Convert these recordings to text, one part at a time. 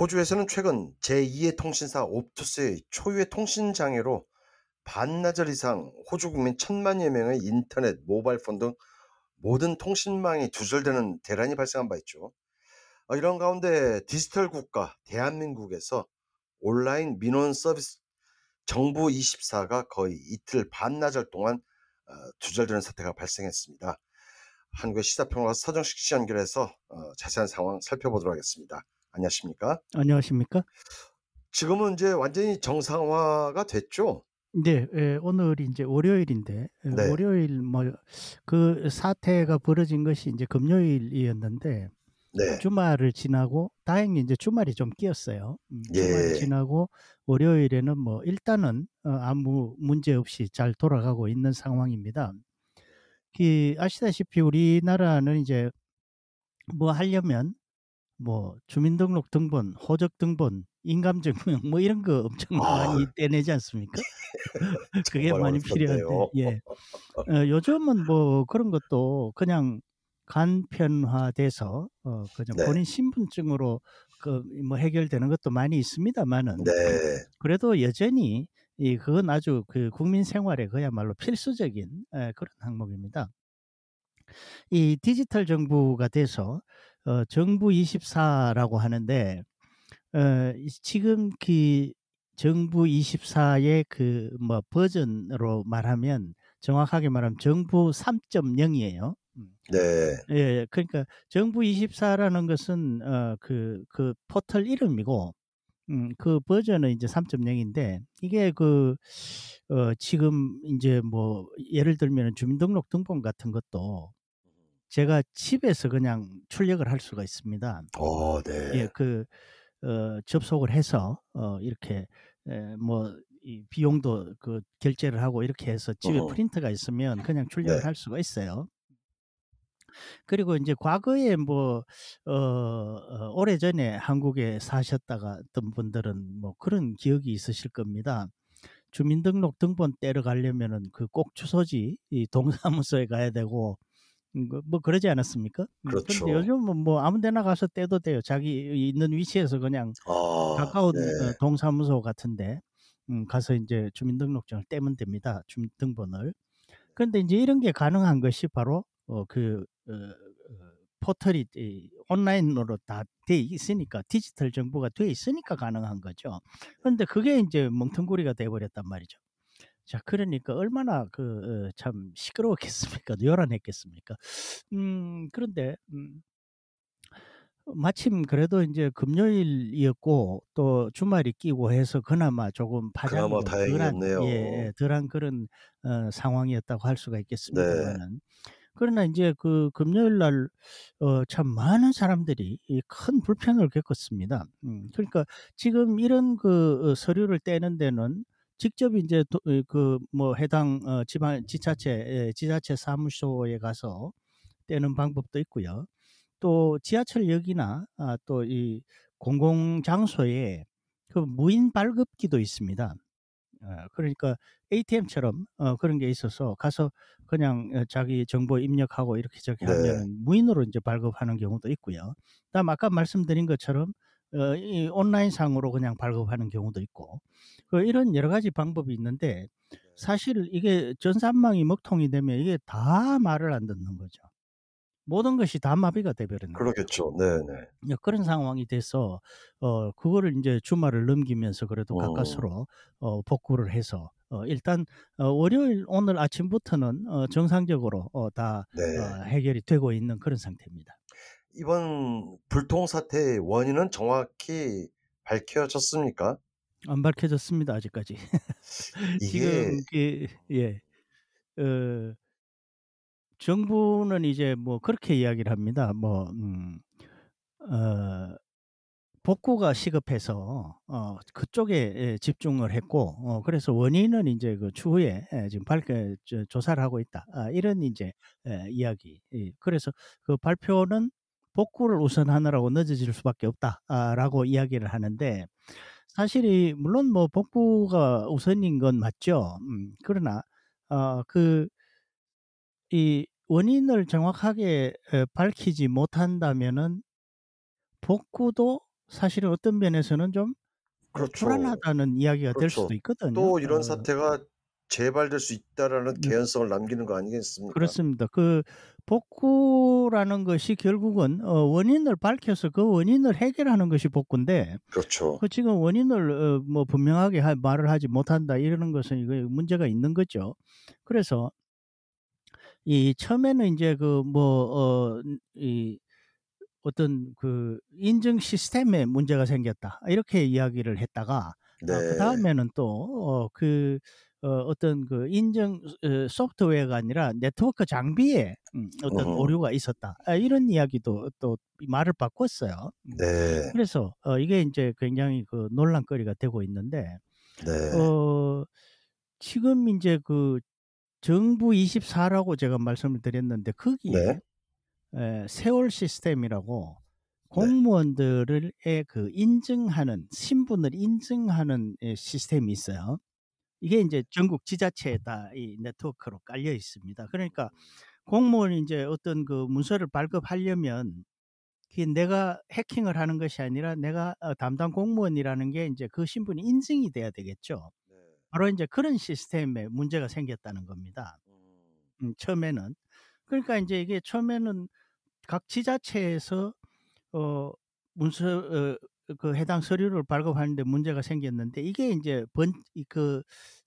호주에서는 최근 제2의 통신사 옵투스의 초유의 통신 장애로 반나절 이상 호주 국민 천만여 명의 인터넷, 모바일폰 등 모든 통신망이 두절되는 대란이 발생한 바 있죠. 어, 이런 가운데 디지털 국가 대한민국에서 온라인 민원 서비스 정부 24가 거의 이틀 반나절 동안 어, 두절되는 사태가 발생했습니다. 한국의 시사평론가 서정식 씨 연결해서 어, 자세한 상황 살펴보도록 하겠습니다. 안녕하십니까? 안녕하십니까? 지금은 이제 완전히 정상화가 됐죠? 네, 예, 오늘이 이제 월요일인데 예, 네. 월요일 뭐 그 사태가 벌어진 것이 이제 금요일이었는데 네. 주말을 지나고 다행히 이제 주말이 좀 끼었어요. 음, 예. 주말 지나고 월요일에는 뭐 일단은 어, 아무 문제 없이 잘 돌아가고 있는 상황입니다. 그 아시다시피 우리나라는 이제 뭐 하려면 뭐 주민등록 등본, 호적 등본, 인감증명 뭐 이런 거 엄청 아. 많이 떼내지 않습니까? 그게 많이 필요한데. 예. 어, 요즘은 뭐 그런 것도 그냥 간편화돼서 어 그냥 네. 본인 신분증으로 그 뭐 해결되는 것도 많이 있습니다만은 네. 그래도 여전히 이 그건 아주 그 국민 생활에 그야말로 필수적인 에, 그런 항목입니다. 이 디지털 정부가 돼서 어, 정부 24라고 하는데 어, 이- 지금 그 정부 24의 그 뭐 버전으로 말하면 정확하게 말하면 정부 3.0이에요. 네. 예, 그러니까 정부 24라는 것은 어, 그, 그 포털 이름이고, 음, 그 버전은 이제 3.0인데, 이게 그, 어, 지금 이제 뭐, 예를 들면 주민등록 등본 같은 것도 제가 집에서 그냥 출력을 할 수가 있습니다. 어, 네. 예, 그, 어, 접속을 해서, 어, 이렇게, 에, 뭐, 이 비용도 그 결제를 하고 이렇게 해서 집에 어허. 프린터가 있으면 그냥 출력을 네. 할 수가 있어요. 그리고 이제 과거에 뭐, 어, 어, 오래전에 한국에 사셨다가 어떤 분들은 뭐 그런 기억이 있으실 겁니다. 주민등록 등본 떼러 가려면은 그 꼭 주소지 이 동사무소에 가야 되고 뭐 그러지 않았습니까? 음, 그렇죠. 근데 요즘은 뭐 아무데나 가서 떼도 돼요. 자기 있는 위치에서 그냥 아, 가까운 네. 어, 동사무소 같은데 음, 가서 이제 주민등록증을 떼면 됩니다. 주민등본을. 그런데 이제 이런 게 가능한 것이 바로 어, 그 어, 어, 포털이 이 온라인으로 다 돼 있으니까 디지털 정보가 돼 있으니까 가능한 거죠. 그런데 그게 이제 멍텅구리가 돼 버렸단 말이죠. 자, 그러니까 얼마나 그 어, 참 시끄러웠겠습니까? 요란했겠습니까? 음, 그런데 음, 마침 그래도 이제 금요일이었고 또 주말이 끼고 해서 그나마 조금 좀 덜한. 예, 예, 덜한 그런 어, 상황이었다고 할 수가 네. 있겠습니다만은 그러나 이제 그 금요일 날 어, 참 많은 사람들이 이큰 불편을 겪었습니다. 음, 그러니까 지금 이런 그 어, 서류를 떼는 데는 직접 이제 그 뭐 해당 어, 지방 지자체 예, 지자체 사무소에 가서 떼는 방법도 있고요. 또 지하철역이나 아, 또 이 공공 장소에 그 무인 발급기도 있습니다. 어, 그러니까 ATM처럼 어, 그런 게 있어서 가서 그냥 어, 자기 정보 입력하고 이렇게 저렇게 네. 하면은 무인으로 이제 발급하는 경우도 있고요. 그다음 아까 말씀드린 것처럼 어, 이 온라인 상으로 그냥 발급하는 경우도 있고 그 이런 여러 가지 방법이 있는데 사실 이게 전산망이 먹통이 되면 이게 다 말을 안 듣는 거죠. 모든 것이 다 마비가 돼버리는 거예요. 그렇겠죠. 네, 네. 예, 그런 상황이 돼서 어 그거를 이제 주말을 넘기면서 그래도 어. 가까스로 어 복구를 해서 어 일단 어 월요일 오늘 아침부터는 어 정상적으로 어 다 네. 어 해결이 되고 있는 그런 상태입니다. 이번 불통 사태의 원인은 정확히 밝혀졌습니까? 안 밝혀졌습니다 아직까지. 이게 지금 그 예. 어 정부는 이제 뭐 그렇게 이야기를 합니다. 뭐 음 어 복구가 시급해서 어 그쪽에 예 집중을 했고 어 그래서 원인은 인제 그 추후에 예 지금 밝혀 저 조사를 하고 있다. 아 이런 인제 예 이야기. 예 그래서 그 발표는 " 복구를 우선하느라고 늦어질 수밖에 없다." 아 라고 이야기를 하는데 사실 이 물론 뭐 복구가 우선인 건 맞죠. 음 그러나 어 그이 원인을 정확하게 에 밝히지 못한다면은 복구도 사실은 어떤 면에서는 좀어 그렇죠. 불안하다는 이야기가 될 그렇죠. 수도 있거든요. 또 이런 어 사태가 재발될 수 있다라는 네. 개연성을 남기는 거 아니겠습니까? 그렇습니다. 그 복구라는 것이 결국은 어 원인을 밝혀서 그 원인을 해결하는 것이 복구인데 그렇죠. 그 지금 원인을 어 뭐 분명하게 하 말을 하지 못한다 이러는 것은 이거 문제가 있는 거죠. 그래서 이 처음에는 인제 그뭐어이 어떤 그 "인증 시스템에 문제가 생겼다." 이렇게 이야기를 했다가 아 네. 그다음에는 또어그어 어떤 그 인증 어 소프트웨어가 아니라 "네트워크 장비에 음 어떤 으흠. 오류가 있었다." 아 이런 이야기도 또 말을 바꿨어요. 음. 네. 그래서 어 이게 인제 굉장히 그 논란거리가 되고 있는데 네. 어 지금 인제 그 정부 24라고 제가 말씀을 드렸는데 거기에 네. 에 세월 시스템이라고 네. 공무원들을 의그 인증하는 신분을 인증하는 예 시스템이 있어요. 이게 인제 전국 지자체에 다 이 네트워크로 깔려 있습니다. 그러니까 공무원이 인제 어떤 그 문서를 발급하려면 그게 내가 해킹을 하는 것이 아니라 내가 어 담당 공무원이라는 게 인제 그 신분이 인증이 돼야 되겠죠. 네. 바로 인제 그런 시스템에 문제가 생겼다는 겁니다. 음. 음 처음에는. 그러니까 인제 이게 처음에는 각 지자체에서 어 문서 어 그 해당 서류를 발급하는데 문제가 생겼는데 이게 인제 번이그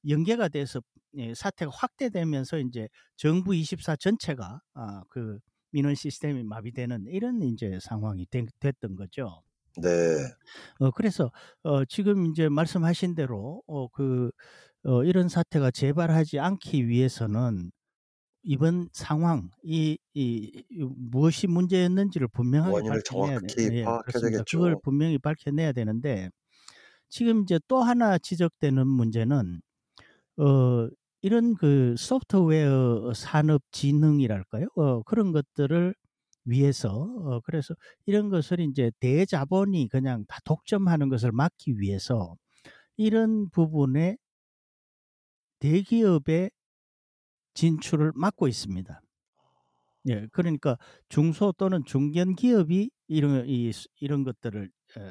연계가 돼서 예 사태가 확대되면서 인제 정부 24 전체가 아 그 민원 시스템이 마비되는 이런 인제 상황이 된 됐던 거죠. 네. 어 그래서 어 지금 인제 말씀하신 대로 어그 어 이런 사태가 재발하지 않기 위해서는 이번 상황 이 이 이 무엇이 문제였는지를 분명하게 원인을 정확히 예 파악해야 그렇습니다. 그걸 되겠죠. 분명히 밝혀내야 되는데 지금 인제 또 하나 지적되는 문제는 어 이런 그 소프트웨어 산업 진흥이랄까요? 어 그런 것들을 위해서 어 그래서 이런 것을 인제 대자본이 그냥 다 독점하는 것을 막기 위해서 이런 부분에 대기업의 진출을 막고 있습니다. 예. 그러니까 중소 또는 중견 기업이 이런 이수 이런 것들을 어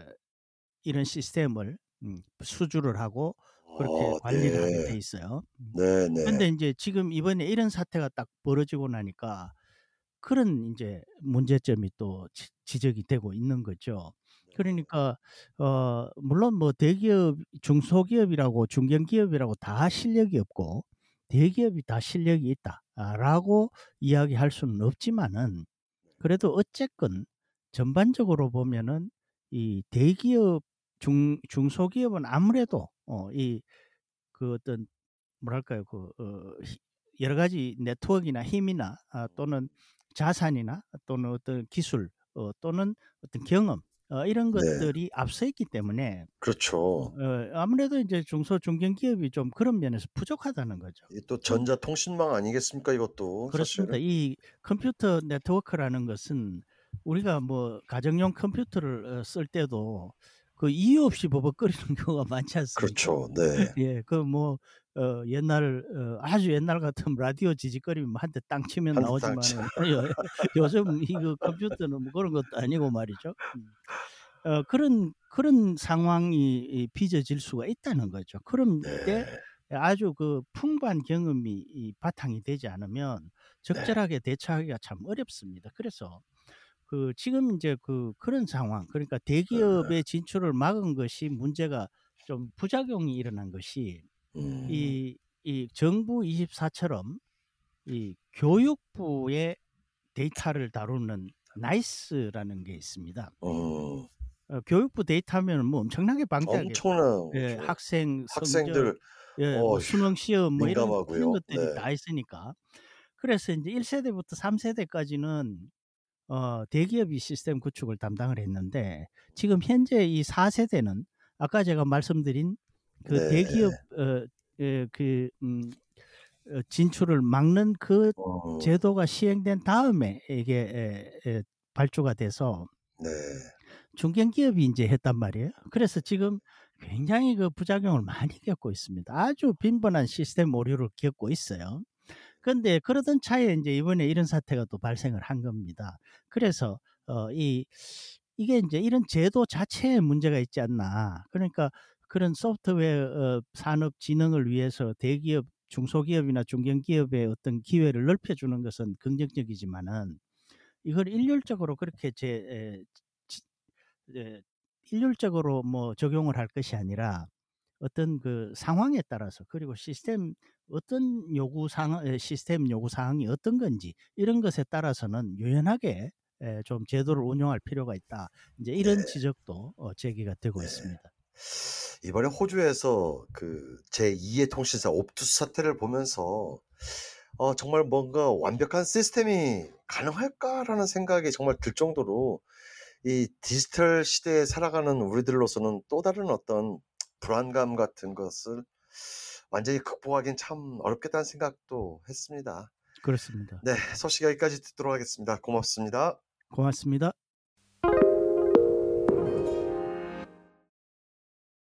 이런 시스템을 음 수주를 하고 그렇게 아 관리를 하게 돼 네. 있어요. 음. 네네. 근데 인제 지금 이번에 이런 사태가 딱 벌어지고 나니까 그런 인제 문제점이 또지 지적이 되고 있는 거죠. 네. 그러니까 어 물론 뭐 대기업 중소기업이라고 중견기업이라고 다 실력이 없고 대기업이 다 실력이 있다 아 라고 이야기할 수는 없지만은 그래도 어쨌건 전반적으로 보면은 이 대기업 중 중소기업은 아무래도 어 이 그 어떤 뭐랄까요? 그어히 여러 가지 네트워크나 힘이나 아 또는 자산이나 또는 어떤 기술 어 또는 어떤 경험 어 이런 네. 것들이 앞서 있기 때문에 그렇죠. 어 아무래도 인제 중소 중견 기업이 좀 그런 면에서 부족하다는 거죠. 또그 전자통신망 아니겠습니까 이것도 그렇습니다. 사실은? 이 컴퓨터 네트워크라는 것은 우리가 뭐 가정용 컴퓨터를 어쓸 때도 그 이유 없이 버벅거리는 경우가 많지 않습니까? 그렇죠. 네. 예. 그 뭐 어 옛날 어 아주 옛날 같으면 라디오 지직거리면 뭐한대 땅 치면 나오지만은 요 요즘 이거 컴퓨터는 뭐 그런 것도 아니고 말이죠. 음. 어 그런 그런 상황이 이 빚어질 수가 있다는 거죠. 그런 때 네. 아주 그 풍부한 경험이 이 바탕이 되지 않으면 네. 적절하게 대처하기가 참 어렵습니다. 그래서 그 지금 인제 그 그런 상황 그러니까 네. 대기업의 진출을 막은 것이 문제가 좀 부작용이 일어난 것이 음. 이 이 정부 24처럼 이 교육부의 데이터를 다루는 나이스라는 게 있습니다. 음. 어 교육부 데이터 하면은 뭐 엄청나게 방대하겠죠. 엄청난 예. 거죠. 학생 성적 예뭐 수능 시험 뭐 이런 이런. 것들이 네. 다 있으니까. 그래서 인제 1 세대부터 3 세대까지는 어 대기업이 시스템 구축을 담당을 했는데 지금 현재 이 4 세대는 아까 제가 말씀드린 그 네. 대기업 어예그음어 진출을 막는 그 어. 제도가 시행된 다음에 이게 에 에 발주가 돼서 네. 중견기업이 인제 했단 말이에요. 그래서 지금 굉장히 그 부작용을 많이 겪고 있습니다. 아주 빈번한 시스템 오류를 겪고 있어요. 근데 그러던 차에 인제 이번에 이런 사태가 또 발생을 한 겁니다. 그래서 어 이 이게 인제 이런 제도 자체에 문제가 있지 않나. 그러니까 그런 소프트웨어 어 산업 진흥을 위해서 대기업, 중소기업이나 중견기업의 어떤 기회를 넓혀 주는 것은 긍정적이지만은 이걸 일률적으로 그렇게 제에 일률적으로 뭐 적용을 할 것이 아니라 어떤 그 상황에 따라서 그리고 시스템 어떤 요구 에 시스템 요구 사항이 어떤 건지 이런 것에 따라서는 유연하게 예좀 제도를 운영할 필요가 있다. 이런 네. 지적도 어 제기가 되고 네. 있습니다. 이번에 호주에서 그 제2의 통신사 옵투스 사태를 보면서 어 정말 뭔가 '완벽한 시스템이 가능할까?'라는 생각이 정말 들 정도로 이 디지털 시대에 살아가는 우리들로서는 또 다른 어떤 불안감 같은 것을 완전히 극복하기는 참 어렵겠다는 생각도 했습니다. 그렇습니다. 네. 소식 여기까지 듣도록 하겠습니다. 고맙습니다. 고맙습니다.